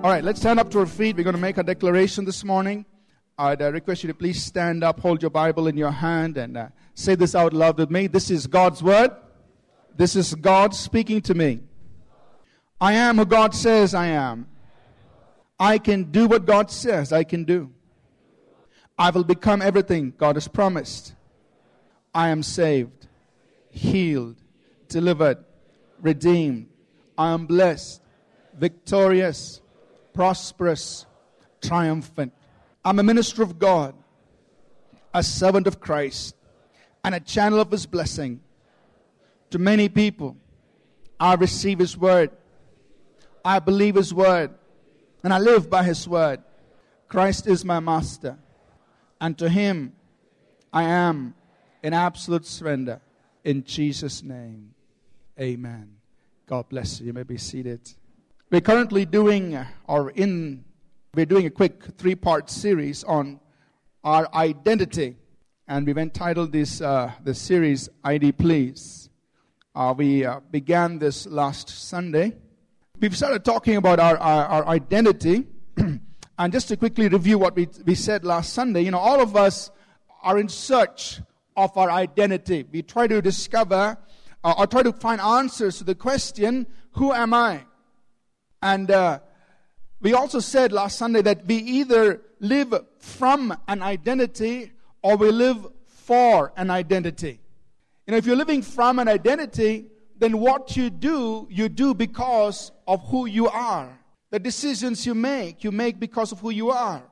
All right, let's stand up to our feet. We're going to make a declaration this morning. I'd uh, request you to please stand up, hold your Bible in your hand, and uh, say this out loud with me. This is God's Word. This is God speaking to me. I am who God says I am. I can do what God says I can do. I will become everything God has promised. I am saved, healed, delivered, redeemed. I am blessed, victorious prosperous, triumphant. I'm a minister of God, a servant of Christ, and a channel of His blessing to many people. I receive His word. I believe His word. And I live by His word. Christ is my master. And to Him I am in absolute surrender. In Jesus' name, amen. God bless you. You may be seated. We're currently doing, or in, we're doing a quick three part series on our identity. And we've entitled this, uh, this series, ID Please. Uh, we uh, began this last Sunday. We've started talking about our, our, our identity. and just to quickly review what we, we said last Sunday, you know, all of us are in search of our identity. We try to discover uh, or try to find answers to the question, Who am I? And uh, we also said last Sunday that we either live from an identity or we live for an identity. You know, if you're living from an identity, then what you do, you do because of who you are. The decisions you make, you make because of who you are.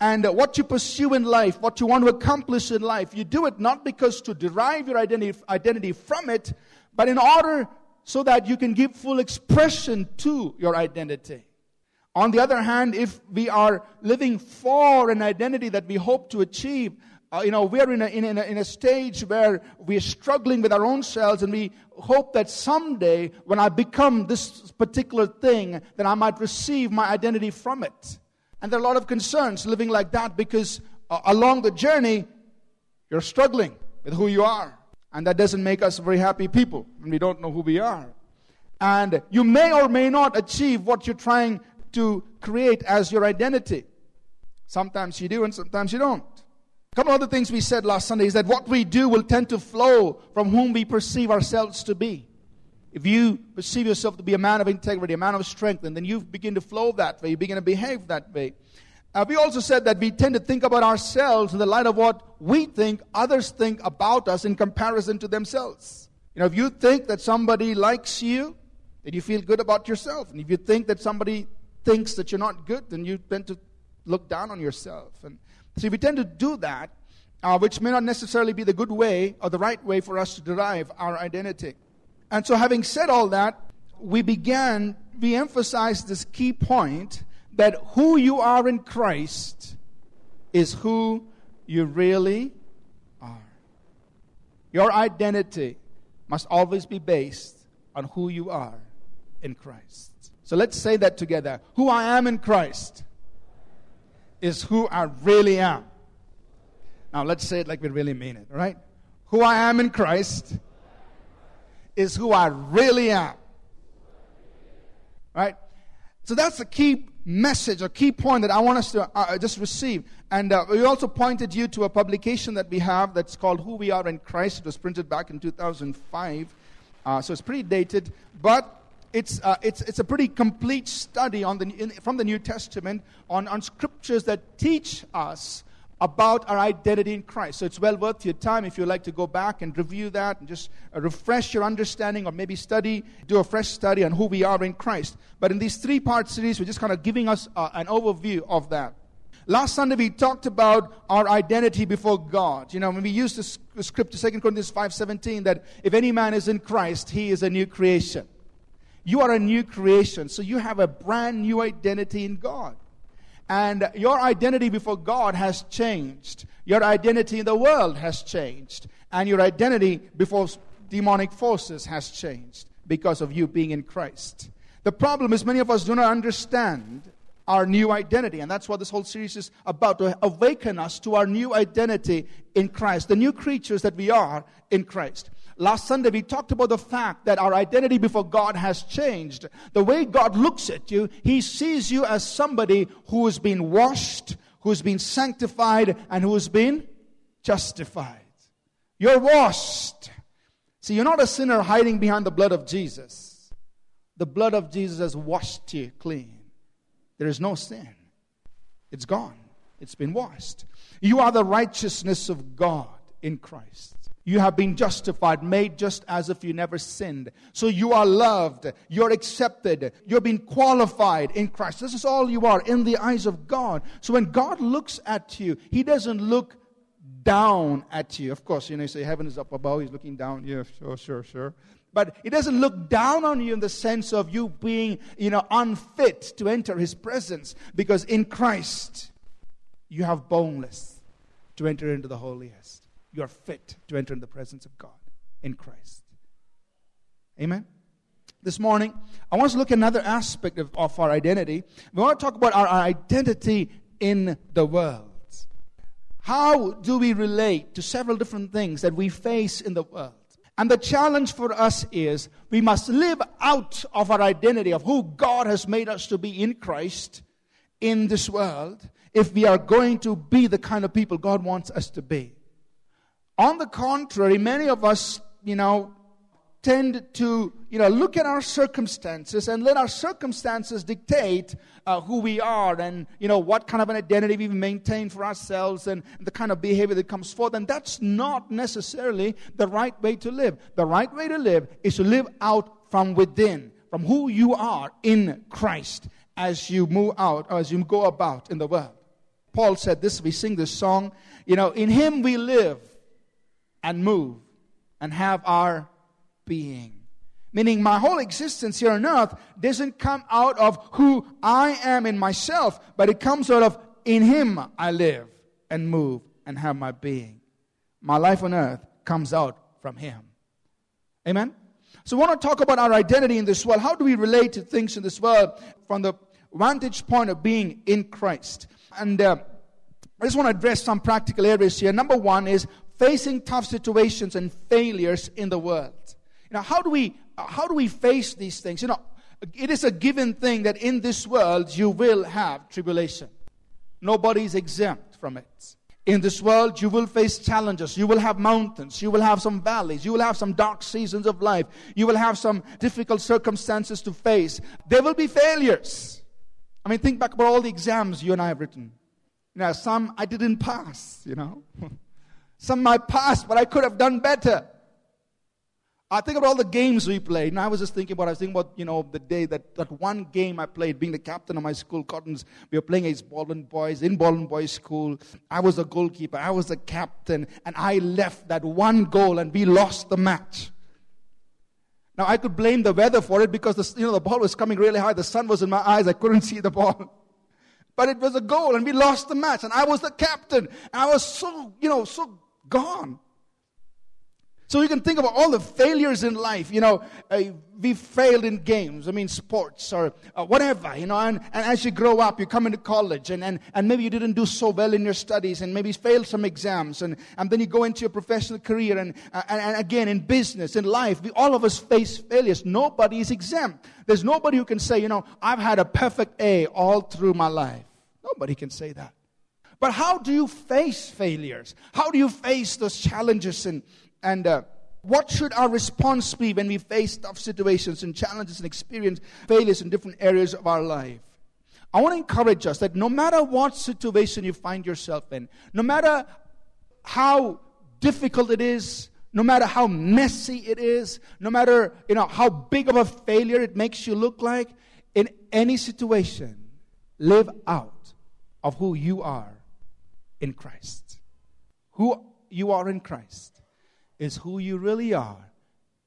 And what you pursue in life, what you want to accomplish in life, you do it not because to derive your identity, identity from it, but in order so that you can give full expression to your identity. On the other hand, if we are living for an identity that we hope to achieve, uh, you know, we're in a, in, a, in a stage where we're struggling with our own selves and we hope that someday when I become this particular thing, that I might receive my identity from it. And there are a lot of concerns living like that because uh, along the journey, you're struggling with who you are. And that doesn't make us very happy people And we don't know who we are. And you may or may not achieve what you're trying to create as your identity. Sometimes you do and sometimes you don't. A couple other things we said last Sunday is that what we do will tend to flow from whom we perceive ourselves to be. If you perceive yourself to be a man of integrity, a man of strength, and then you begin to flow that way, you begin to behave that way. Uh, we also said that we tend to think about ourselves in the light of what we think others think about us in comparison to themselves. You know, if you think that somebody likes you, then you feel good about yourself. And if you think that somebody thinks that you're not good, then you tend to look down on yourself. And so we tend to do that, uh, which may not necessarily be the good way or the right way for us to derive our identity. And so, having said all that, we began, we emphasized this key point that who you are in Christ is who you really are. Your identity must always be based on who you are in Christ. So let's say that together. Who I am in Christ is who I really am. Now let's say it like we really mean it, right? Who I am in Christ is who I really am. Right? So that's the key message or key point that I want us to uh, uh, just receive. And uh, we also pointed you to a publication that we have that's called Who We Are in Christ. It was printed back in 2005. Uh, so it's pretty dated, but it's, uh, it's, it's a pretty complete study on the, in, from the New Testament on, on scriptures that teach us about our identity in Christ. So it's well worth your time if you like to go back and review that and just uh, refresh your understanding or maybe study, do a fresh study on who we are in Christ. But in these three part series, we're just kind of giving us uh, an overview of that. Last Sunday we talked about our identity before God. You know, when we used the scripture, 2 Corinthians 5.17, that if any man is in Christ, he is a new creation. You are a new creation, so you have a brand new identity in God. And your identity before God has changed. Your identity in the world has changed. And your identity before demonic forces has changed because of you being in Christ. The problem is many of us do not understand our new identity. And that's what this whole series is about to awaken us to our new identity in Christ, the new creatures that we are in Christ. Last Sunday, we talked about the fact that our identity before God has changed. The way God looks at you, He sees you as somebody who has been washed, who has been sanctified, and who has been justified. You're washed. See, you're not a sinner hiding behind the blood of Jesus. The blood of Jesus has washed you clean. There is no sin. It's gone. It's been washed. You are the righteousness of God in Christ. You have been justified, made just as if you never sinned. So you are loved, you're accepted, you're being qualified in Christ. This is all you are in the eyes of God. So when God looks at you, He doesn't look down at you. Of course, you know, you say heaven is up above, He's looking down. Yeah, sure, sure, sure. But He doesn't look down on you in the sense of you being, you know, unfit to enter His presence. Because in Christ, you have boneless to enter into the holiest you are fit to enter in the presence of God in Christ. Amen. This morning, I want us to look at another aspect of, of our identity. We want to talk about our, our identity in the world. How do we relate to several different things that we face in the world? And the challenge for us is we must live out of our identity of who God has made us to be in Christ in this world if we are going to be the kind of people God wants us to be. On the contrary, many of us, you know, tend to, you know, look at our circumstances and let our circumstances dictate uh, who we are and, you know, what kind of an identity we maintain for ourselves and the kind of behavior that comes forth. And that's not necessarily the right way to live. The right way to live is to live out from within, from who you are in Christ as you move out or as you go about in the world. Paul said this, we sing this song, you know, in him we live and move and have our being. Meaning, my whole existence here on earth doesn't come out of who I am in myself, but it comes out of in Him I live and move and have my being. My life on earth comes out from Him. Amen? So, I want to talk about our identity in this world. How do we relate to things in this world from the vantage point of being in Christ? And uh, I just want to address some practical areas here. Number one is facing tough situations and failures in the world. Know, how do we how do we face these things? You know, it is a given thing that in this world you will have tribulation. Nobody is exempt from it. In this world, you will face challenges. You will have mountains. You will have some valleys. You will have some dark seasons of life. You will have some difficult circumstances to face. There will be failures. I mean, think back about all the exams you and I have written. Know, some I didn't pass, you know. Some I passed, but I could have done better. I think about all the games we played. And I was just thinking about, I was thinking about, you know, the day that, that one game I played, being the captain of my school, Cottons. We were playing against Baldwin Boys in Baldwin Boys School. I was the goalkeeper. I was the captain. And I left that one goal and we lost the match. Now I could blame the weather for it because the, you know, the ball was coming really high. The sun was in my eyes. I couldn't see the ball. But it was a goal and we lost the match. And I was the captain. And I was so, you know, so gone. So you can think about all the failures in life. You know, uh, we failed in games, I mean, sports or uh, whatever, you know, and, and as you grow up, you come into college and, and, and maybe you didn't do so well in your studies and maybe failed some exams and, and then you go into your professional career and, uh, and, and again in business, in life, we, all of us face failures. Nobody is exempt. There's nobody who can say, you know, I've had a perfect A all through my life. Nobody can say that. But how do you face failures? How do you face those challenges? And, and uh, what should our response be when we face tough situations and challenges and experience failures in different areas of our life? I want to encourage us that no matter what situation you find yourself in, no matter how difficult it is, no matter how messy it is, no matter you know how big of a failure it makes you look like, in any situation, live out of who you are in Christ. Who you are in Christ is who you really are,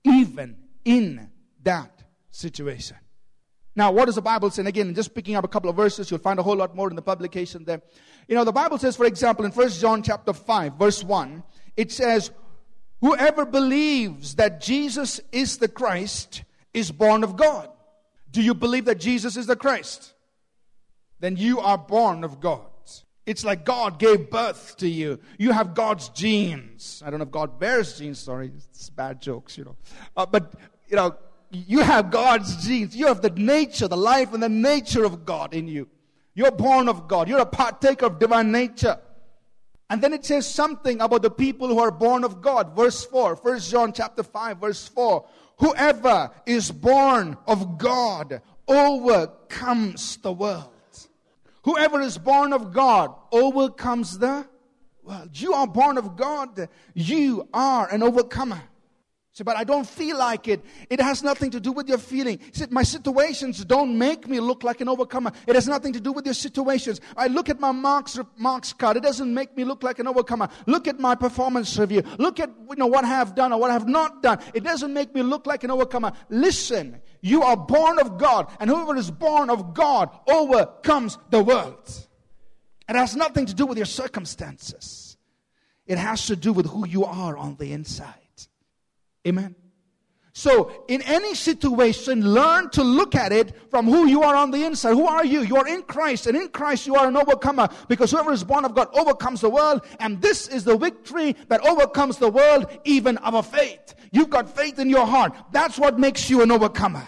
even in that situation. Now, what does the Bible say? And again, just picking up a couple of verses, you'll find a whole lot more in the publication there. You know, the Bible says, for example, in 1 John chapter 5, verse 1, it says, Whoever believes that Jesus is the Christ is born of God. Do you believe that Jesus is the Christ? then you are born of God. It's like God gave birth to you. You have God's genes. I don't know if God bears genes. Sorry, it's bad jokes, you know. Uh, but, you know, you have God's genes. You have the nature, the life and the nature of God in you. You're born of God. You're a partaker of divine nature. And then it says something about the people who are born of God. Verse 4, 1 John chapter 5, verse 4. Whoever is born of God overcomes the world. Whoever is born of God overcomes the world. You are born of God. You are an overcomer. Say, but I don't feel like it. It has nothing to do with your feeling. Said, my situations don't make me look like an overcomer. It has nothing to do with your situations. I look at my marks, marks card. It doesn't make me look like an overcomer. Look at my performance review. Look at, you know, what I have done or what I have not done. It doesn't make me look like an overcomer. Listen, you are born of God and whoever is born of God overcomes the world. It has nothing to do with your circumstances. It has to do with who you are on the inside. Amen. So, in any situation, learn to look at it from who you are on the inside. Who are you? You are in Christ, and in Christ you are an overcomer because whoever is born of God overcomes the world, and this is the victory that overcomes the world, even our faith. You've got faith in your heart. That's what makes you an overcomer.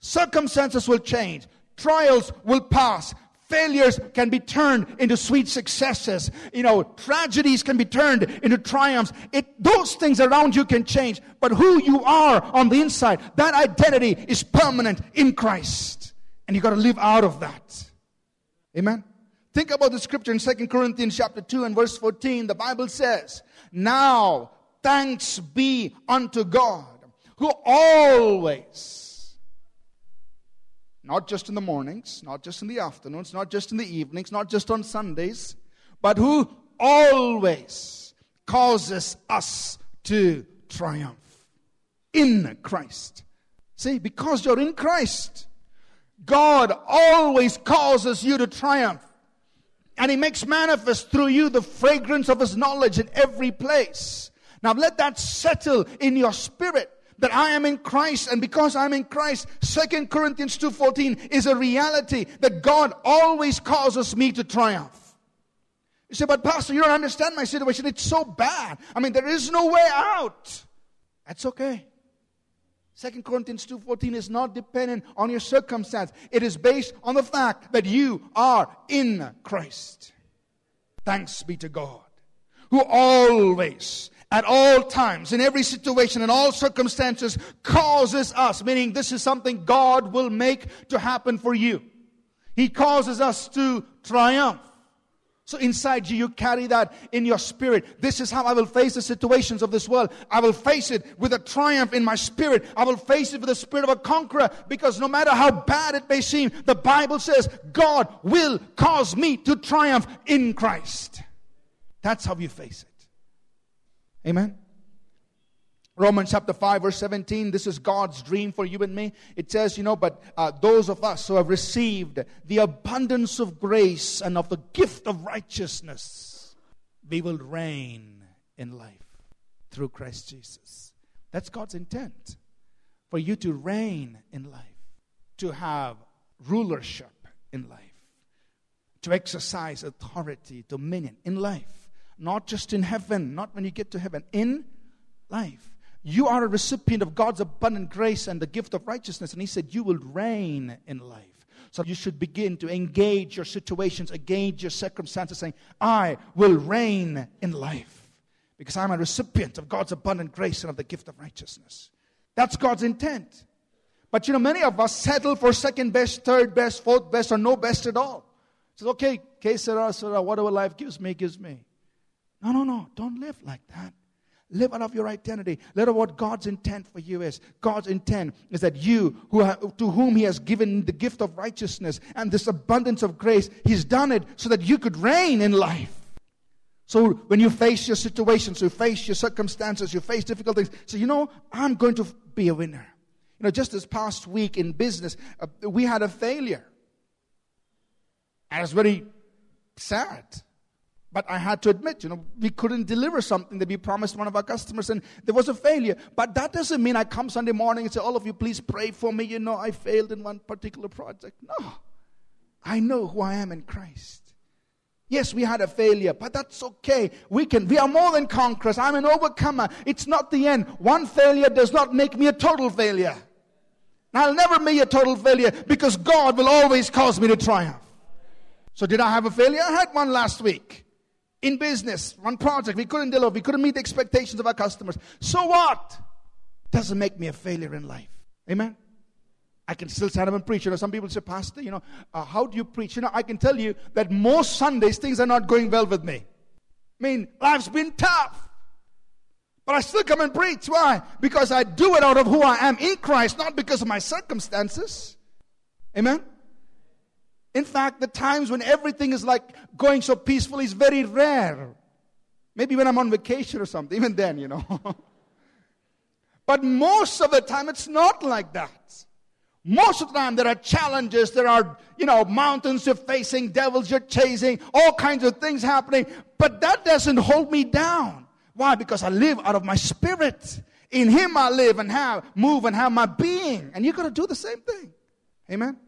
Circumstances will change, trials will pass, Failures can be turned into sweet successes. You know, tragedies can be turned into triumphs. It, those things around you can change, but who you are on the inside, that identity is permanent in Christ. And you gotta live out of that. Amen. Think about the scripture in 2 Corinthians chapter 2 and verse 14. The Bible says, Now thanks be unto God who always not just in the mornings, not just in the afternoons, not just in the evenings, not just on Sundays, but who always causes us to triumph in Christ. See, because you're in Christ, God always causes you to triumph. And He makes manifest through you the fragrance of His knowledge in every place. Now let that settle in your spirit that I am in Christ and because I'm in Christ, Second Corinthians 2.14 is a reality that God always causes me to triumph. You say, but pastor, you don't understand my situation. It's so bad. I mean, there is no way out. That's okay. Second Corinthians 2.14 is not dependent on your circumstance. It is based on the fact that you are in Christ. Thanks be to God, who always at all times, in every situation, in all circumstances, causes us, meaning this is something God will make to happen for you. He causes us to triumph. So inside you, you carry that in your spirit. This is how I will face the situations of this world. I will face it with a triumph in my spirit. I will face it with the spirit of a conqueror because no matter how bad it may seem, the Bible says God will cause me to triumph in Christ. That's how you face it. Amen. Romans chapter 5, verse 17, this is God's dream for you and me. It says, you know, but uh, those of us who have received the abundance of grace and of the gift of righteousness, we will reign in life through Christ Jesus. That's God's intent for you to reign in life, to have rulership in life, to exercise authority, dominion in life not just in heaven, not when you get to heaven, in life. You are a recipient of God's abundant grace and the gift of righteousness. And He said, You will reign in life. So you should begin to engage your situations, engage your circumstances, saying, I will reign in life because I'm a recipient of God's abundant grace and of the gift of righteousness. That's God's intent. But you know, many of us settle for second best, third best, fourth best, or no best at all. It says, okay, que sera, sera, whatever life gives me, gives me. No, no, no. Don't live like that. Live out of your identity. Live out what God's intent for you is. God's intent is that you, who to whom He has given the gift of righteousness and this abundance of grace, He's done it so that you could reign in life. So when you face your situations, you face your circumstances, you face difficult things, so you know, I'm going to be a winner. You know, just this past week in business, uh, we had a failure. And it's very sad. But I had to admit, you know, we couldn't deliver something that we promised one of our customers and there was a failure. But that doesn't mean I come Sunday morning and say, all of you, please pray for me. You know, I failed in one particular project. No. I know who I am in Christ. Yes, we had a failure, but that's okay. We can, we are more than conquerors. I'm an overcomer. It's not the end. One failure does not make me a total failure. I'll never be a total failure because God will always cause me to triumph. So did I have a failure? I had one last week. In business, one project, we couldn't deliver, we couldn't meet the expectations of our customers. So what? Doesn't make me a failure in life. Amen? I can still stand up and preach. You know, some people say, Pastor, you know, uh, how do you preach? You know, I can tell you that most Sundays things are not going well with me. I mean, life's been tough. But I still come and preach. Why? Because I do it out of who I am in Christ, not because of my circumstances. Amen? In fact, the times when everything is like going so peacefully is very rare. Maybe when I'm on vacation or something, even then, you know. but most of the time, it's not like that. Most of the time, there are challenges, there are, you know, mountains you're facing, devils you're chasing, all kinds of things happening. But that doesn't hold me down. Why? Because I live out of my spirit. In Him I live and have, move and have my being. And you're going to do the same thing. Amen?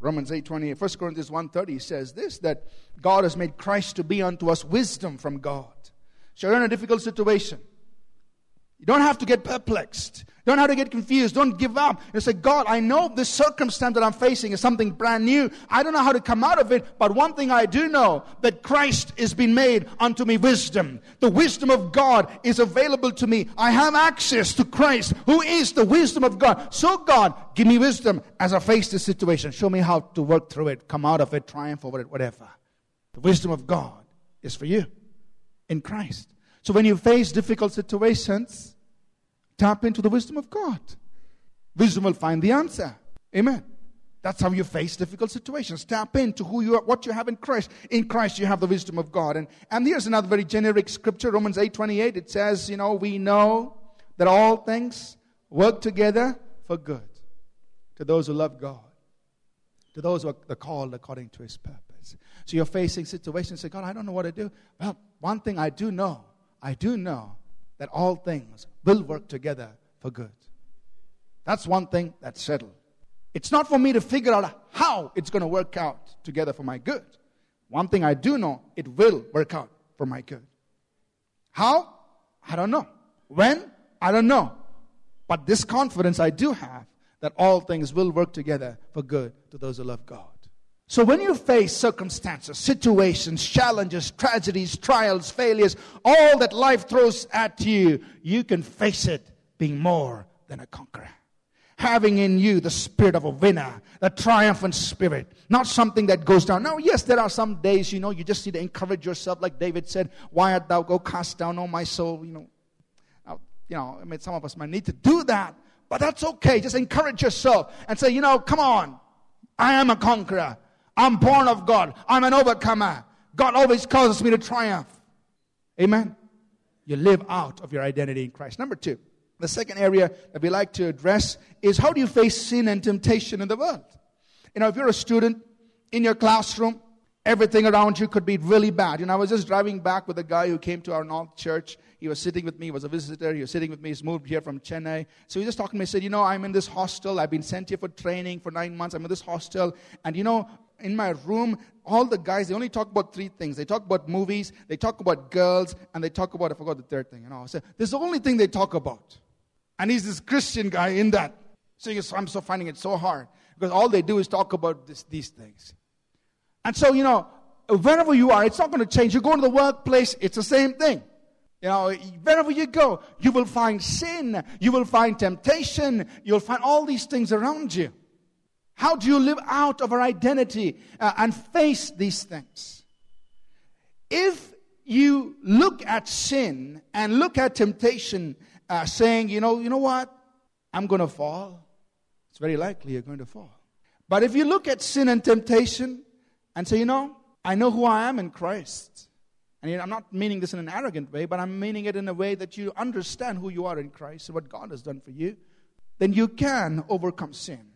Romans 8 28, 1 Corinthians 1 30 says this that God has made Christ to be unto us wisdom from God. So you're in a difficult situation. You don't have to get perplexed. You Don't have to get confused. Don't give up. You say, God, I know this circumstance that I'm facing is something brand new. I don't know how to come out of it, but one thing I do know that Christ is being made unto me wisdom. The wisdom of God is available to me. I have access to Christ, who is the wisdom of God. So, God, give me wisdom as I face this situation. Show me how to work through it, come out of it, triumph over it, whatever. The wisdom of God is for you in Christ. So when you face difficult situations, tap into the wisdom of God. Wisdom will find the answer. Amen. That's how you face difficult situations. Tap into who you are, what you have in Christ. In Christ, you have the wisdom of God. And, and here's another very generic scripture, Romans 8 28. It says, you know, we know that all things work together for good to those who love God, to those who are called according to his purpose. So you're facing situations, say, God, I don't know what to do. Well, one thing I do know I do know that all things will work together for good. That's one thing that's settled. It's not for me to figure out how it's going to work out together for my good. One thing I do know, it will work out for my good. How? I don't know. When? I don't know. But this confidence I do have that all things will work together for good to those who love God. So when you face circumstances, situations, challenges, tragedies, trials, failures, all that life throws at you, you can face it being more than a conqueror. Having in you the spirit of a winner, the triumphant spirit, not something that goes down. Now, yes, there are some days, you know, you just need to encourage yourself, like David said, Why art thou go cast down, O my soul? You know, you know, I mean, some of us might need to do that, but that's okay. Just encourage yourself and say, you know, come on, I am a conqueror. I'm born of God. I'm an overcomer. God always causes me to triumph. Amen. You live out of your identity in Christ. Number two, the second area that we like to address is how do you face sin and temptation in the world? You know, if you're a student in your classroom, everything around you could be really bad. You know, I was just driving back with a guy who came to our North church. He was sitting with me. He was a visitor. He was sitting with me. He's moved here from Chennai. So he just talking to me. He said, you know, I'm in this hostel. I've been sent here for training for nine months. I'm in this hostel. And you know, in my room, all the guys, they only talk about three things. They talk about movies, they talk about girls, and they talk about, I forgot the third thing, you know. So this is the only thing they talk about. And he's this Christian guy in that. So I'm so finding it so hard because all they do is talk about this, these things. And so, you know, wherever you are, it's not going to change. You go to the workplace, it's the same thing. You know, wherever you go, you will find sin, you will find temptation, you'll find all these things around you. How do you live out of our identity uh, and face these things? If you look at sin and look at temptation, uh, saying, you know, you know what, I'm going to fall. It's very likely you're going to fall. But if you look at sin and temptation and say, you know, I know who I am in Christ. And I'm not meaning this in an arrogant way, but I'm meaning it in a way that you understand who you are in Christ and what God has done for you. Then you can overcome sin.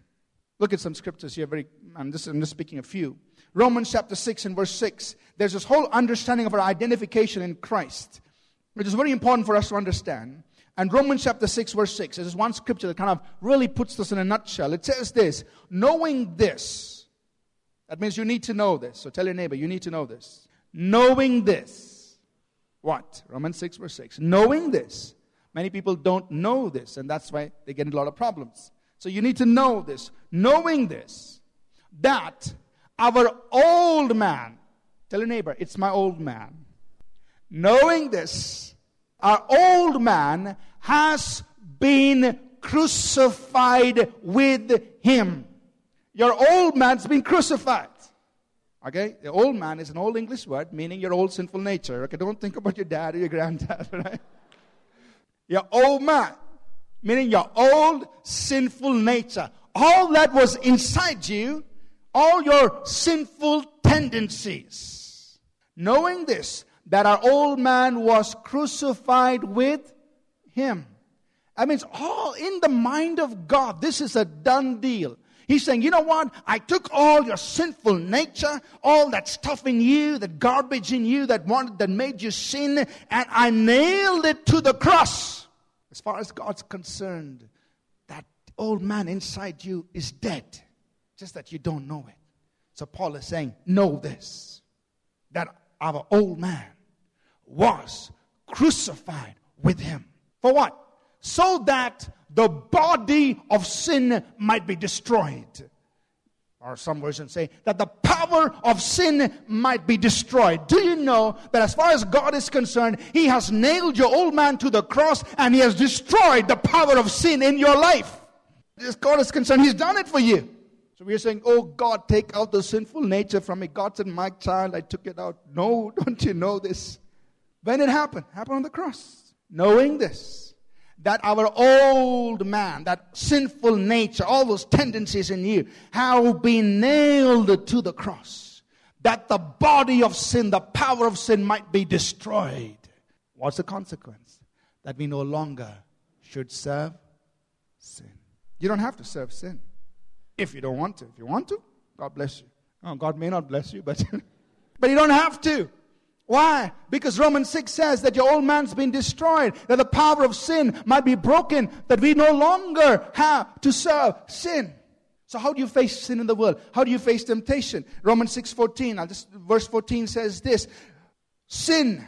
Look at some scriptures here. Very, I'm just, I'm just speaking a few. Romans chapter 6 and verse 6. There's this whole understanding of our identification in Christ, which is very important for us to understand. And Romans chapter 6, verse 6, there's one scripture that kind of really puts this in a nutshell. It says this Knowing this, That means you need to know this. So tell your neighbor, you need to know this. Knowing this. What? Romans 6, verse 6. Knowing this. Many people don't know this, and that's why they get a lot of problems. So you need to know this. Knowing this, that our old man, tell your neighbor, it's my old man. Knowing this, our old man has been crucified with him. Your old man's been crucified. Okay? The old man is an old English word meaning your old sinful nature. Okay? Don't think about your dad or your granddad, right? Your old man, meaning your old sinful nature. All that was inside you, all your sinful tendencies. Knowing this, that our old man was crucified with him. That means all in the mind of God. This is a done deal. He's saying, you know what? I took all your sinful nature, all that stuff in you, that garbage in you that wanted, that made you sin, and I nailed it to the cross. As far as God's concerned, that old man inside you is dead. Just that you don't know it. So Paul is saying, know this, that our old man was crucified with him. For what? So that the body of sin might be destroyed. Or some versions say that the power of sin might be destroyed. Do you know that as far as God is concerned, He has nailed your old man to the cross and He has destroyed the power of sin in your life? As God is concerned, He's done it for you. So we are saying, Oh God, take out the sinful nature from me. God said, My child, I took it out. No, don't you know this? When it happened, happened on the cross. Knowing this, that our old man, that sinful nature, all those tendencies in you have been nailed to the cross. That the body of sin, the power of sin might be destroyed. What's the consequence? That we no longer should serve sin. You don't have to serve sin if you don't want to. If you want to, God bless you. Oh, God may not bless you, but, but you don't have to. Why? Because Romans 6 says that your old man's been destroyed, that the power of sin might be broken, that we no longer have to serve sin. So how do you face sin in the world? How do you face temptation? Romans 6:14, I'll just verse 14 says this, sin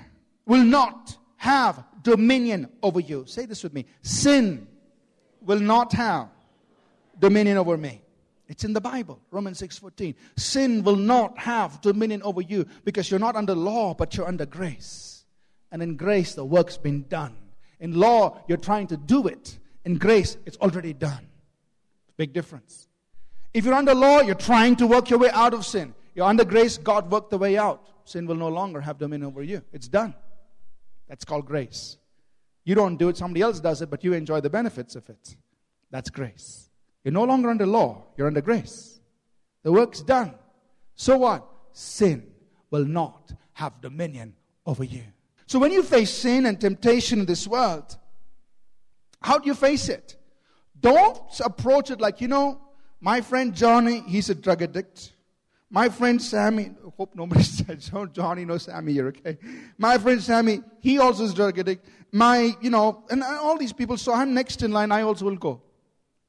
will not have dominion over you. Say this with me. Sin will not have dominion over me. It's in the Bible, Romans 6:14. Sin will not have dominion over you because you're not under law, but you're under grace. And in grace the work's been done. In law, you're trying to do it. In grace, it's already done. Big difference. If you're under law, you're trying to work your way out of sin. You're under grace, God worked the way out. Sin will no longer have dominion over you. It's done. That's called grace. You don't do it, somebody else does it, but you enjoy the benefits of it. That's grace. You're no longer under law, you're under grace. The work's done. So what? Sin will not have dominion over you. So when you face sin and temptation in this world, how do you face it? Don't approach it like, you know, my friend Johnny, he's a drug addict. My friend Sammy, hope nobody said oh, Johnny, no Sammy here, okay? My friend Sammy, he also is drug addict. My, you know, and all these people, so I'm next in line, I also will go.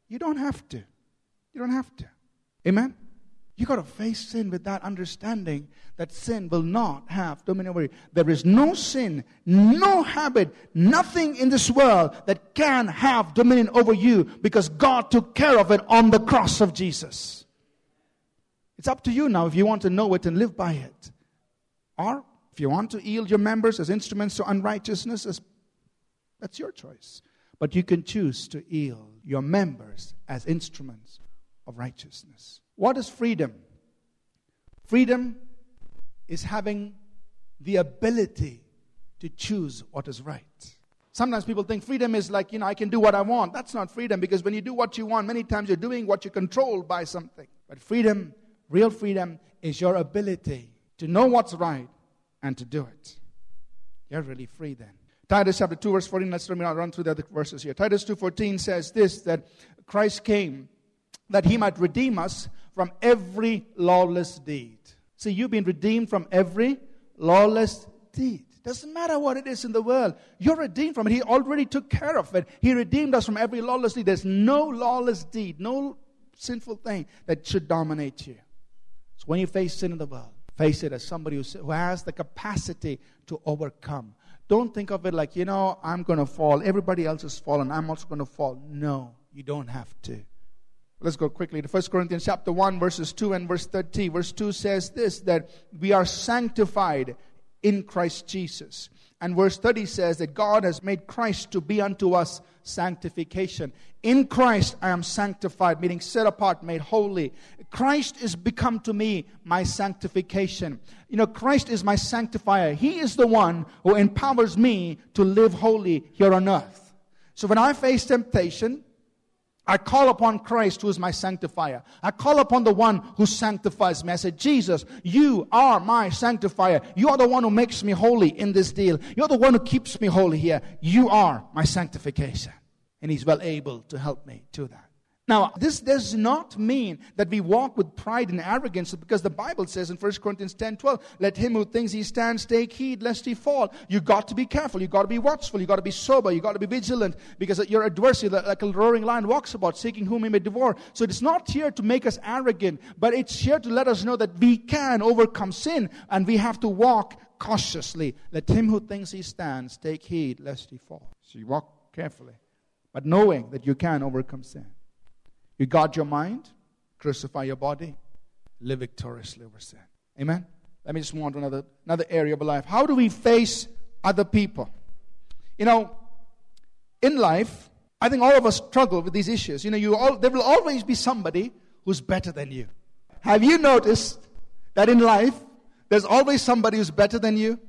You don't have to. You don't have to. Amen? You got to face sin with that understanding that sin will not have dominion over you. There is no sin, no habit, nothing in this world that can have dominion over you because God took care of it on the cross of Jesus. It's up to you now if you want to know it and live by it. Or if you want to yield your members as instruments to unrighteousness, that's your choice. But you can choose to yield your members as instruments of righteousness. What is freedom? Freedom is having the ability to choose what is right. Sometimes people think freedom is like, you know, I can do what I want. That's not freedom because when you do what you want, many times you're doing what you're controlled by something. But freedom, real freedom, is your ability to know what's right and to do it. You're really free then. Titus chapter 2, verse 14. Let's let me run through the other verses here. Titus 2.14 says this, that Christ came that he might redeem us from every lawless deed. See, you've been redeemed from every lawless deed. Doesn't matter what it is in the world. You're redeemed from it. He already took care of it. He redeemed us from every lawless deed. There's no lawless deed, no sinful thing that should dominate you. So when you face sin in the world, face it as somebody who has the capacity to overcome. Don't think of it like, you know, I'm going to fall. Everybody else has fallen. I'm also going to fall. No, you don't have to. Let's go quickly to 1 Corinthians chapter 1, verses 2 and verse 30. Verse 2 says this that we are sanctified in Christ Jesus. And verse 30 says that God has made Christ to be unto us sanctification. In Christ I am sanctified, meaning set apart, made holy. Christ is become to me my sanctification. You know, Christ is my sanctifier. He is the one who empowers me to live holy here on earth. So when I face temptation, I call upon Christ who is my sanctifier. I call upon the one who sanctifies me. I say, Jesus, you are my sanctifier. You are the one who makes me holy in this deal. You're the one who keeps me holy here. You are my sanctification. And he's well able to help me do that. Now, this does not mean that we walk with pride and arrogance because the Bible says in 1 Corinthians 10 12, let him who thinks he stands take heed lest he fall. You got to be careful. You got to be watchful. You got to be sober. You got to be vigilant because your adversary, like a roaring lion, walks about seeking whom he may devour. So it's not here to make us arrogant, but it's here to let us know that we can overcome sin and we have to walk cautiously. Let him who thinks he stands take heed lest he fall. So you walk carefully, but knowing that you can overcome sin. You guard your mind, crucify your body, live victoriously over sin. Amen? Let me just move on to another, another area of life. How do we face other people? You know, in life, I think all of us struggle with these issues. You know, you all, there will always be somebody who's better than you. Have you noticed that in life, there's always somebody who's better than you?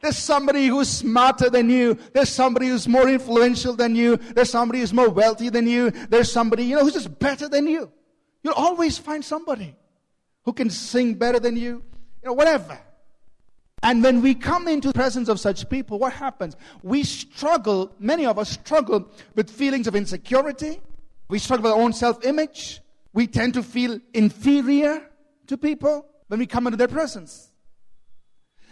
There's somebody who's smarter than you. There's somebody who's more influential than you. There's somebody who's more wealthy than you. There's somebody, you know, who's just better than you. You'll always find somebody who can sing better than you, you know, whatever. And when we come into the presence of such people, what happens? We struggle, many of us struggle with feelings of insecurity. We struggle with our own self image. We tend to feel inferior to people when we come into their presence.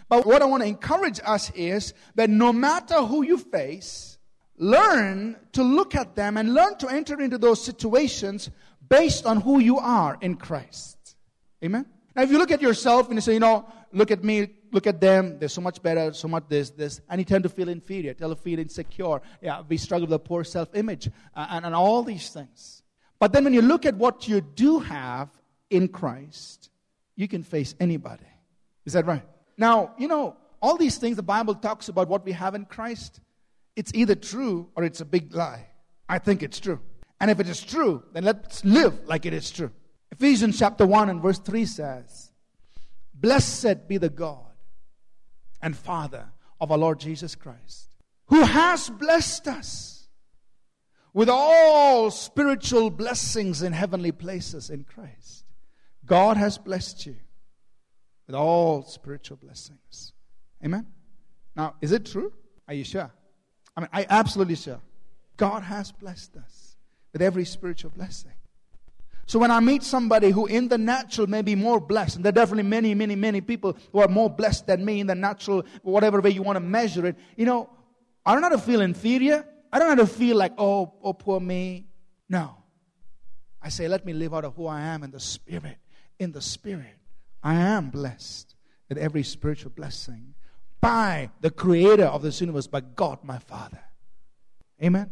But what I want to encourage us is that no matter who you face, learn to look at them and learn to enter into those situations based on who you are in Christ. Amen? Now, if you look at yourself and you say, you know, look at me, look at them, they're so much better, so much this, this, and you tend to feel inferior, tend to feel insecure. Yeah, we struggle with a poor self image uh, and, and all these things. But then when you look at what you do have in Christ, you can face anybody. Is that right? Now, you know, all these things the Bible talks about what we have in Christ, it's either true or it's a big lie. I think it's true. And if it is true, then let's live like it is true. Ephesians chapter 1 and verse 3 says, Blessed be the God and Father of our Lord Jesus Christ, who has blessed us with all spiritual blessings in heavenly places in Christ. God has blessed you with all spiritual blessings. Amen? Now, is it true? Are you sure? I mean, I absolutely sure. God has blessed us with every spiritual blessing. So when I meet somebody who in the natural may be more blessed, and there are definitely many, many, many people who are more blessed than me in the natural, whatever way you want to measure it, you know, I don't have to feel inferior. I don't have to feel like, oh, oh, poor me. No. I say, let me live out of who I am in the Spirit. In the Spirit. I am blessed with every spiritual blessing by the creator of this universe, by God my Father. Amen.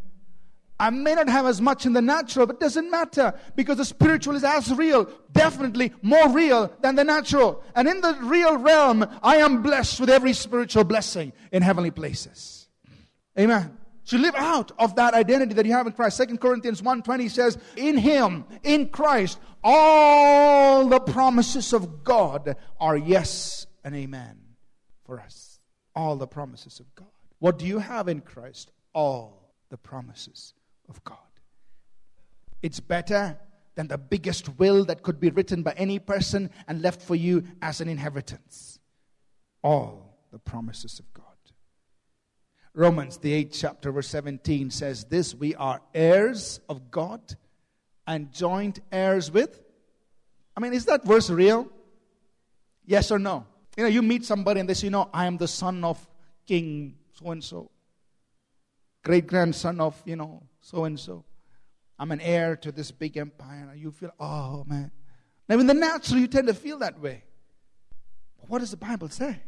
I may not have as much in the natural, but it doesn't matter because the spiritual is as real, definitely more real than the natural. And in the real realm, I am blessed with every spiritual blessing in heavenly places. Amen to live out of that identity that you have in Christ. Second Corinthians 1.20 says, In Him, in Christ, all the promises of God are yes and amen for us. All the promises of God. What do you have in Christ? All the promises of God. It's better than the biggest will that could be written by any person and left for you as an inheritance. All the promises of God. Romans, the 8th chapter, verse 17 says this We are heirs of God and joint heirs with. I mean, is that verse real? Yes or no? You know, you meet somebody and they say, You know, I am the son of King so and so, great grandson of, you know, so and so. I'm an heir to this big empire. You feel, Oh man, Now, in the natural, you tend to feel that way. But what does the Bible say?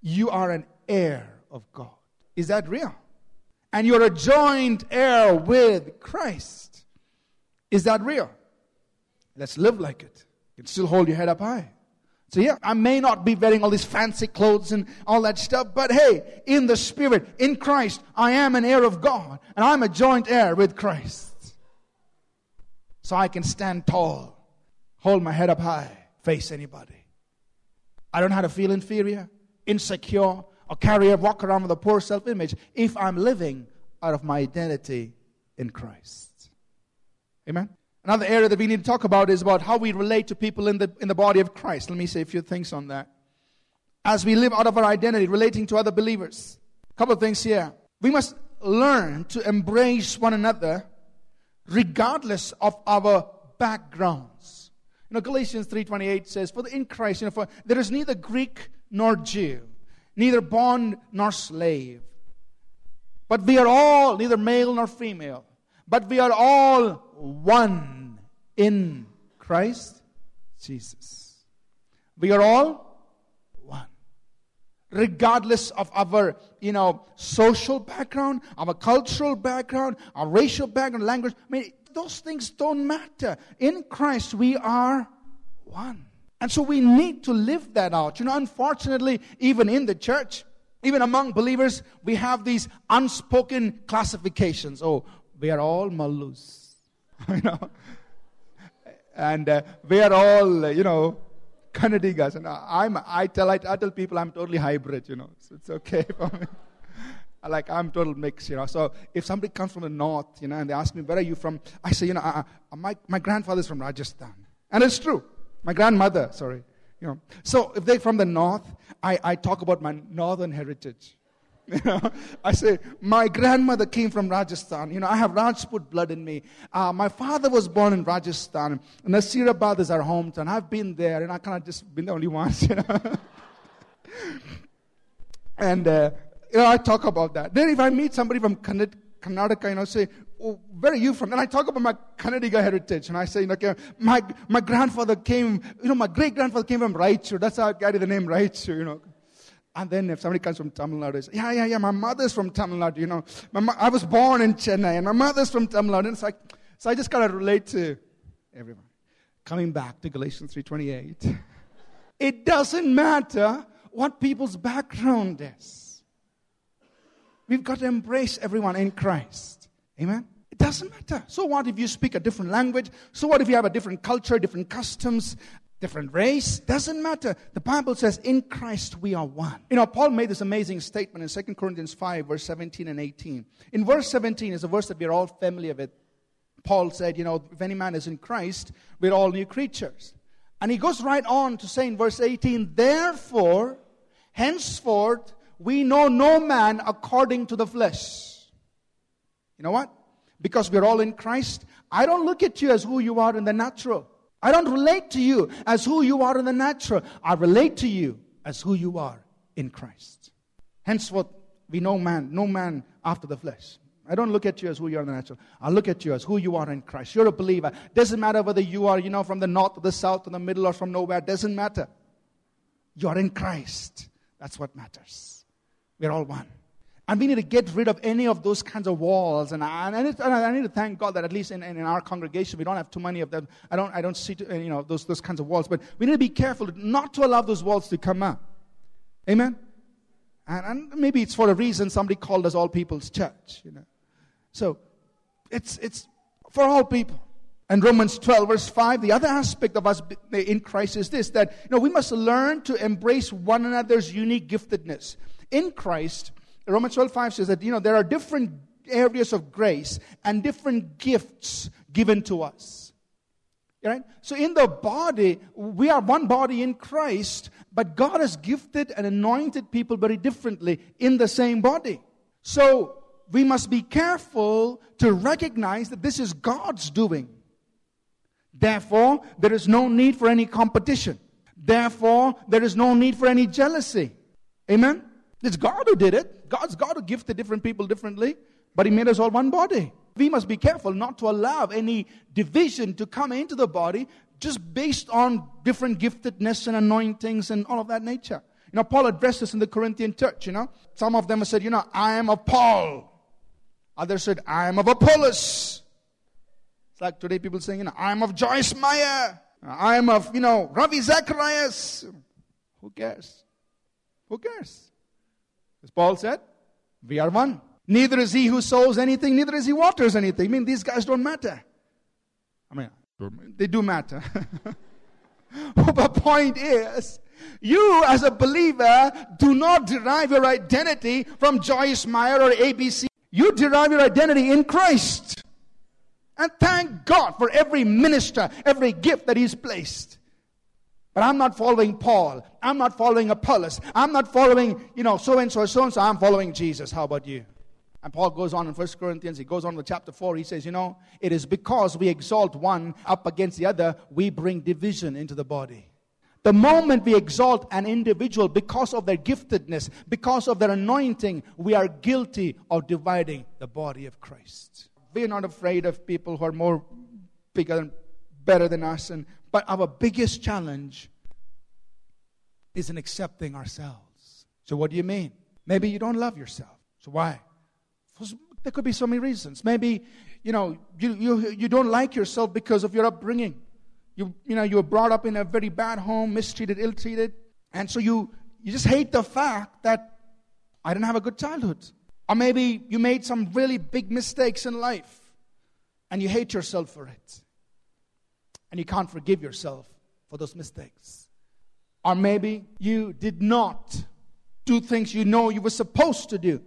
You are an heir of God. Is that real? And you're a joint heir with Christ. Is that real? Let's live like it. You can still hold your head up high. So, yeah, I may not be wearing all these fancy clothes and all that stuff, but hey, in the Spirit, in Christ, I am an heir of God, and I'm a joint heir with Christ. So I can stand tall, hold my head up high, face anybody. I don't have to feel inferior, insecure, or carry a walk around with a poor self image if I'm living out of my identity in Christ. Amen? Another area that we need to talk about is about how we relate to people in the, in the body of Christ. Let me say a few things on that. As we live out of our identity, relating to other believers. A couple of things here. We must learn to embrace one another regardless of our backgrounds. You know, Galatians 3.28 says, For in Christ, you know, for there is neither Greek nor Jew, neither bond nor slave. But we are all neither male nor female, but we are all one in Christ Jesus. We are all one. Regardless of our, you know, social background, our cultural background, our racial background, language, I mean, those things don't matter. In Christ, we are one. And so we need to live that out. You know, unfortunately, even in the church, even among believers, we have these unspoken classifications. Oh, we are all Mallus. you know, and uh, we are all, uh, you know, Kannadigas. And I'm, I tell, I, I, tell people I'm totally hybrid, you know, so it's okay for me. like I'm total mix, you know. So if somebody comes from the north, you know, and they ask me, where are you from? I say, you know, uh, uh, my, my grandfather's from Rajasthan. And it's true. My grandmother, sorry. You know. So if they're from the north, I, I talk about my northern heritage. You know, I say, my grandmother came from Rajasthan. You know, I have Rajput blood in me. Uh, my father was born in Rajasthan. Nasirabad is our hometown. I've been there, and I kind of just been the only once, you know. and, uh, you know, I talk about that. Then if I meet somebody from Karnataka, you know, say, where are you from? And I talk about my Kannadiga heritage. And I say, okay, my, my grandfather came, you know, my great grandfather came from Raichur. That's how I carry the name Raichur, you know. And then if somebody comes from Tamil Nadu, say, yeah, yeah, yeah, my mother's from Tamil Nadu, you know. My, I was born in Chennai and my mother's from Tamil Nadu. And it's like, so I just kind of relate to everyone. Coming back to Galatians 3.28. it doesn't matter what people's background is. We've got to embrace everyone in Christ. Amen? It doesn't matter. So what if you speak a different language? So what if you have a different culture, different customs? different race, doesn't matter. The Bible says in Christ we are one. You know, Paul made this amazing statement in 2 Corinthians 5, verse 17 and 18. In verse 17 is a verse that we're all familiar with. Paul said, you know, if any man is in Christ, we're all new creatures. And he goes right on to say in verse 18, therefore, henceforth, we know no man according to the flesh. You know what? Because we're all in Christ, I don't look at you as who you are in the natural. I don't relate to you as who you are in the natural. I relate to you as who you are in Christ. Henceforth, we know man, no man after the flesh. I don't look at you as who you are in the natural. I look at you as who you are in Christ. You're a believer. Doesn't matter whether you are, you know, from the north or the south or the middle or from nowhere. Doesn't matter. You are in Christ. That's what matters. We're all one. And we need to get rid of any of those kinds of walls. And I, and I need to thank God that at least in, in, our congregation, we don't have too many of them. I don't, I don't see, you know, those, those kinds of walls. But we need to be careful not to allow those walls to come up. Amen? And, and maybe it's for a reason somebody called us all people's church, you know. So, it's, it's for all people. And Romans 12, verse 5, the other aspect of us in Christ is this that you know, we must learn to embrace one another's unique giftedness. In Christ, Romans 12 5 says that, you know, there are different areas of grace and different gifts given to us. Right? So in the body, we are one body in Christ, but God has gifted and anointed people very differently in the same body. So we must be careful to recognize that this is God's doing. Therefore, there is no need for any competition. Therefore, there is no need for any jealousy. Amen? It's God who did it. God's God who gifted different people differently, but He made us all one body. We must be careful not to allow any division to come into the body just based on different giftedness and anointings and all of that nature. You know, Paul addressed this in the Corinthian church, you know. Some of them said, you know, I am of Paul. Others said, I am of Apollos. It's like today people saying, you know, I am of Joyce Meyer. I am of, you know, Ravi Zacharias. Who cares? Who cares? As Paul said, we are one. Neither is he who sows anything, neither is he who waters anything. I mean, these guys don't matter. I mean, they do matter. But the point is, you as a believer do not derive your identity from Joyce Meyer or ABC. You derive your identity in Christ. And thank God for every minister, every gift that He's placed. But I'm not following Paul. I'm not following Apollos. I'm not following, you know, so and so, so and so. I'm following Jesus. How about you? And Paul goes on in 1 Corinthians, he goes on with chapter 4, he says, You know, it is because we exalt one up against the other, we bring division into the body. The moment we exalt an individual because of their giftedness, because of their anointing, we are guilty of dividing the body of Christ. We are not afraid of people who are more bigger and better than us, and, but our biggest challenge is in accepting ourselves. So, what do you mean? Maybe you don't love yourself. So, why? There could be so many reasons. Maybe, you know, you, you, you don't like yourself because of your upbringing. You, you know, you were brought up in a very bad home, mistreated, ill treated. And so you, you just hate the fact that I didn't have a good childhood. Or maybe you made some really big mistakes in life and you hate yourself for it. And you can't forgive yourself for those mistakes. Or maybe you did not do things you know you were supposed to do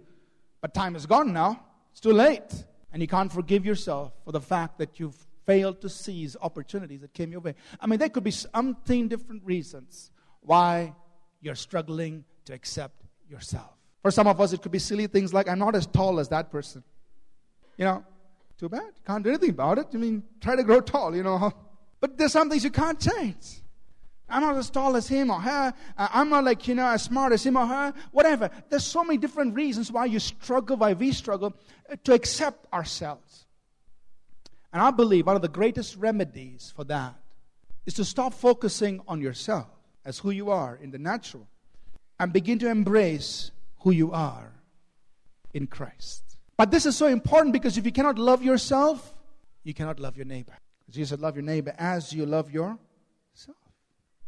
but time is gone now. It's too late. And you can't forgive yourself for the fact that you've failed to seize opportunities that came your way. I mean, there could be something different reasons why you're struggling to accept yourself. For some of us, it could be silly things like, I'm not as tall as that person. You know, too bad. Can't do anything about it. I mean, try to grow tall, you know. But there's some things you can't change. I'm not as tall as him or her. Uh, I'm not like, you know, as smart as him or her. Whatever. There's so many different reasons why you struggle, why we struggle uh, to accept ourselves. And I believe one of the greatest remedies for that is to stop focusing on yourself as who you are in the natural and begin to embrace who you are in Christ. But this is so important because if you cannot love yourself, you cannot love your neighbor. Jesus said, Love your neighbor as you love yourself.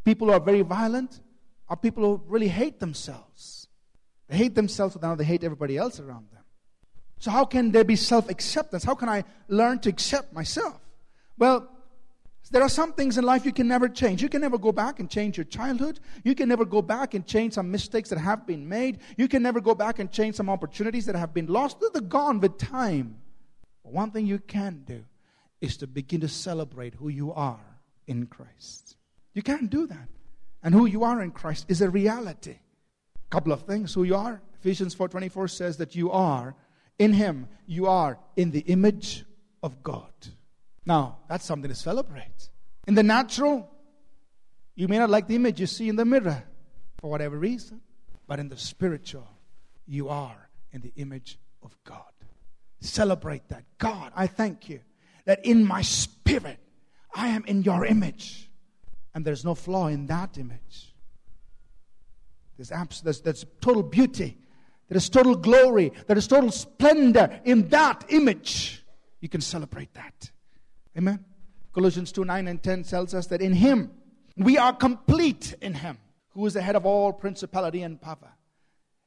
People who are very violent are people who really hate themselves. They hate themselves, but now they hate everybody else around them. So, how can there be self acceptance? How can I learn to accept myself? Well, there are some things in life you can never change. You can never go back and change your childhood. You can never go back and change some mistakes that have been made. You can never go back and change some opportunities that have been lost. They're gone with time. But one thing you can do is to begin to celebrate who you are in Christ. You can't do that. And who you are in Christ is a reality. Couple of things. Who you are. Ephesians 4:24 says that you are in him. You are in the image of God. Now, that's something to celebrate. In the natural, you may not like the image you see in the mirror for whatever reason, but in the spiritual, you are in the image of God. Celebrate that. God, I thank you that in my spirit, I am in your image. And there's no flaw in that image. There's, abs- there's, there's total beauty. There is total glory. There is total splendor in that image. You can celebrate that. Amen. Colossians 2 9 and 10 tells us that in Him, we are complete in Him, who is the head of all principality and power.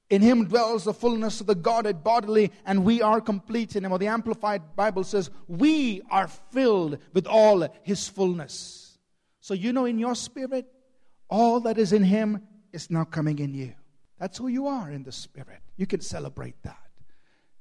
In Him dwells the fullness of the Godhead bodily, and we are complete in Him. Or the Amplified Bible says, We are filled with all His fullness. So you know in your spirit, all that is in Him is now coming in you. That's who you are in the Spirit. You can celebrate that.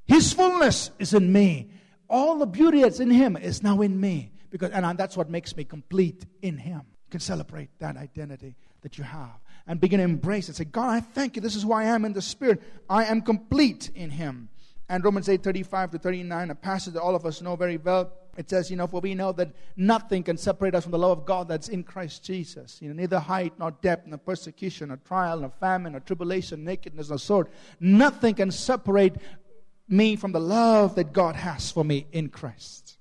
His fullness is in me. All the beauty that's in Him is now in me. Because, and that's what makes me complete in Him. You can celebrate that identity that you have and begin to embrace it. Say, God, I thank you. This is who I am in the Spirit. I am complete in Him. And Romans 8 35 to 39, a passage that all of us know very well it says, you know, for we know that nothing can separate us from the love of God that's in Christ Jesus. You know, neither height, nor depth, nor persecution, nor trial, nor famine, nor tribulation, nakedness, nor sword. Nothing can separate me from the love that God has for me in Christ.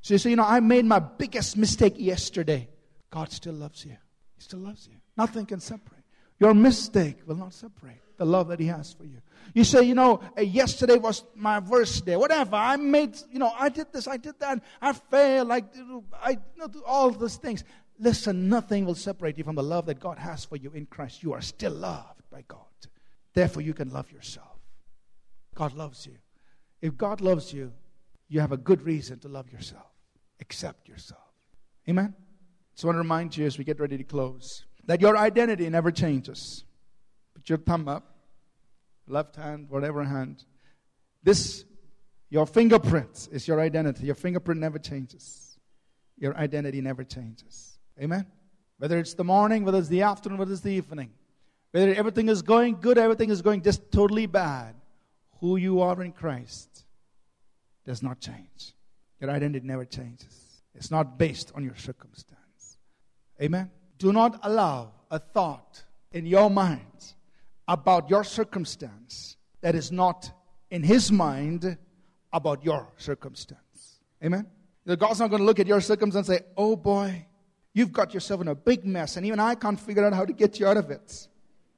So you say, you know, I made my biggest mistake yesterday. God still loves you. He still loves you. Nothing can separate. Your mistake will not separate the love that He has for you. You say, you know, eh, yesterday was my worst day. Whatever. I made, you know, I did this, I did that, I failed, like, I you know, all those things. Listen, nothing will separate you from the love that God has for you in Christ. You are still loved by God. Therefore, you can love yourself. God loves you. If God loves you, you have a good reason to love yourself. Accept yourself. Amen? So I want to remind you as we get ready to close that your identity never changes. Put your thumb up, left hand, whatever hand. This, your fingerprint is your identity. Your fingerprint never changes. Your identity never changes. Amen? Whether it's the morning, whether it's the afternoon, whether it's the evening, whether everything is going good, everything is going just totally bad, who you are in Christ does not change. Your identity never changes. It's not based on your circumstance. Amen? Do not allow a thought in your mind about your circumstance that is not in His mind about your circumstance. Amen? God's not going to look at your circumstance and say, oh boy, you've got yourself in a big mess, and even I can't figure out how to get you out of it.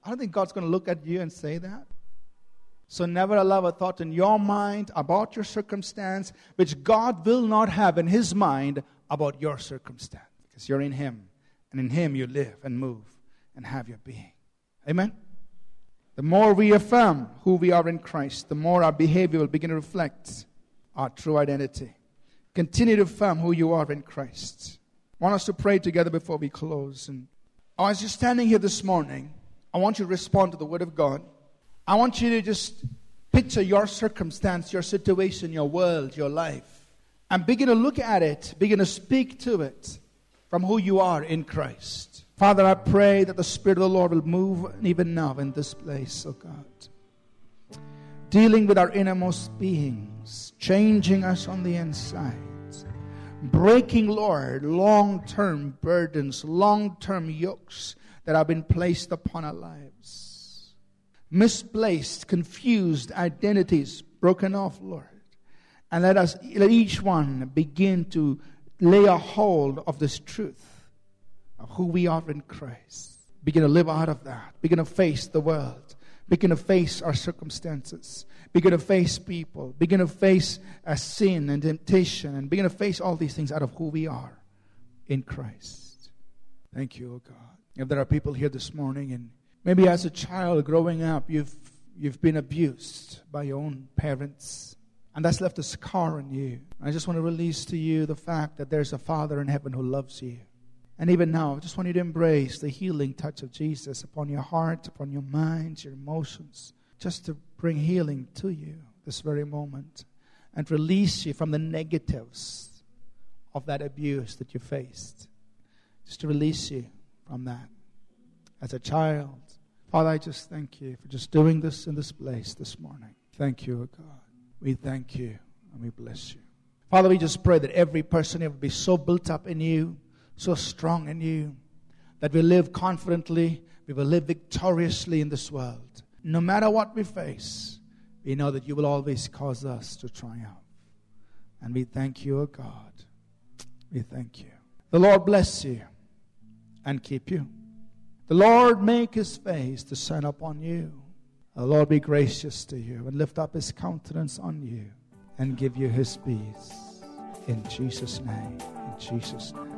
I don't think God's going to look at you and say that. So never allow a thought in your mind about your circumstance which God will not have in His mind about your circumstance. Because you're in Him, and in Him you live and move and have your being. Amen? The more we affirm who we are in Christ, the more our behavior will begin to reflect our true identity. Continue to affirm who you are in Christ. I want us to pray together before we close. And as you're standing here this morning, I want you to respond to the Word of God. I want you to just picture your circumstance, your situation, your world, your life, and begin to look at it, begin to speak to it from who you are in Christ. Father, I pray that the Spirit of the Lord will move even now in this place, oh God. Dealing with our innermost beings, changing us on the inside, breaking, Lord, long term burdens, long term yokes that have been placed upon our lives misplaced, confused identities broken off, Lord. And let us, let each one begin to lay a hold of this truth of who we are in Christ. Begin to live out of that. Begin to face the world. Begin to face our circumstances. Begin to face people. Begin to face a sin and temptation. And begin to face all these things out of who we are in Christ. Thank you, O God. If there are people here this morning and Maybe as a child growing up, you've, you've been abused by your own parents, and that's left a scar on you. I just want to release to you the fact that there's a Father in heaven who loves you. And even now, I just want you to embrace the healing touch of Jesus upon your heart, upon your mind, your emotions, just to bring healing to you this very moment and release you from the negatives of that abuse that you faced. Just to release you from that as a child. Father, I just thank you for just doing this in this place this morning. Thank you, God. We thank you and we bless you. Father, we just pray that every person here will be so built up in you, so strong in you, that we live confidently, we will live victoriously in this world. No matter what we face, we know that you will always cause us to triumph. And we thank you, O God. We thank you. The Lord bless you and keep you. The Lord make his face to shine upon you. The Lord be gracious to you and lift up his countenance on you and give you his peace. In Jesus' name. In Jesus' name.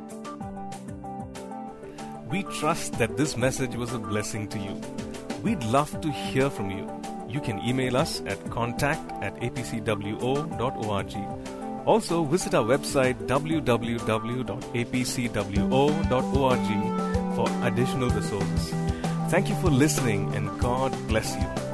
We trust that this message was a blessing to you. We'd love to hear from you. You can email us at contact at apcwo.org. Also, visit our website www.apcwo.org for additional resources. Thank you for listening and God bless you.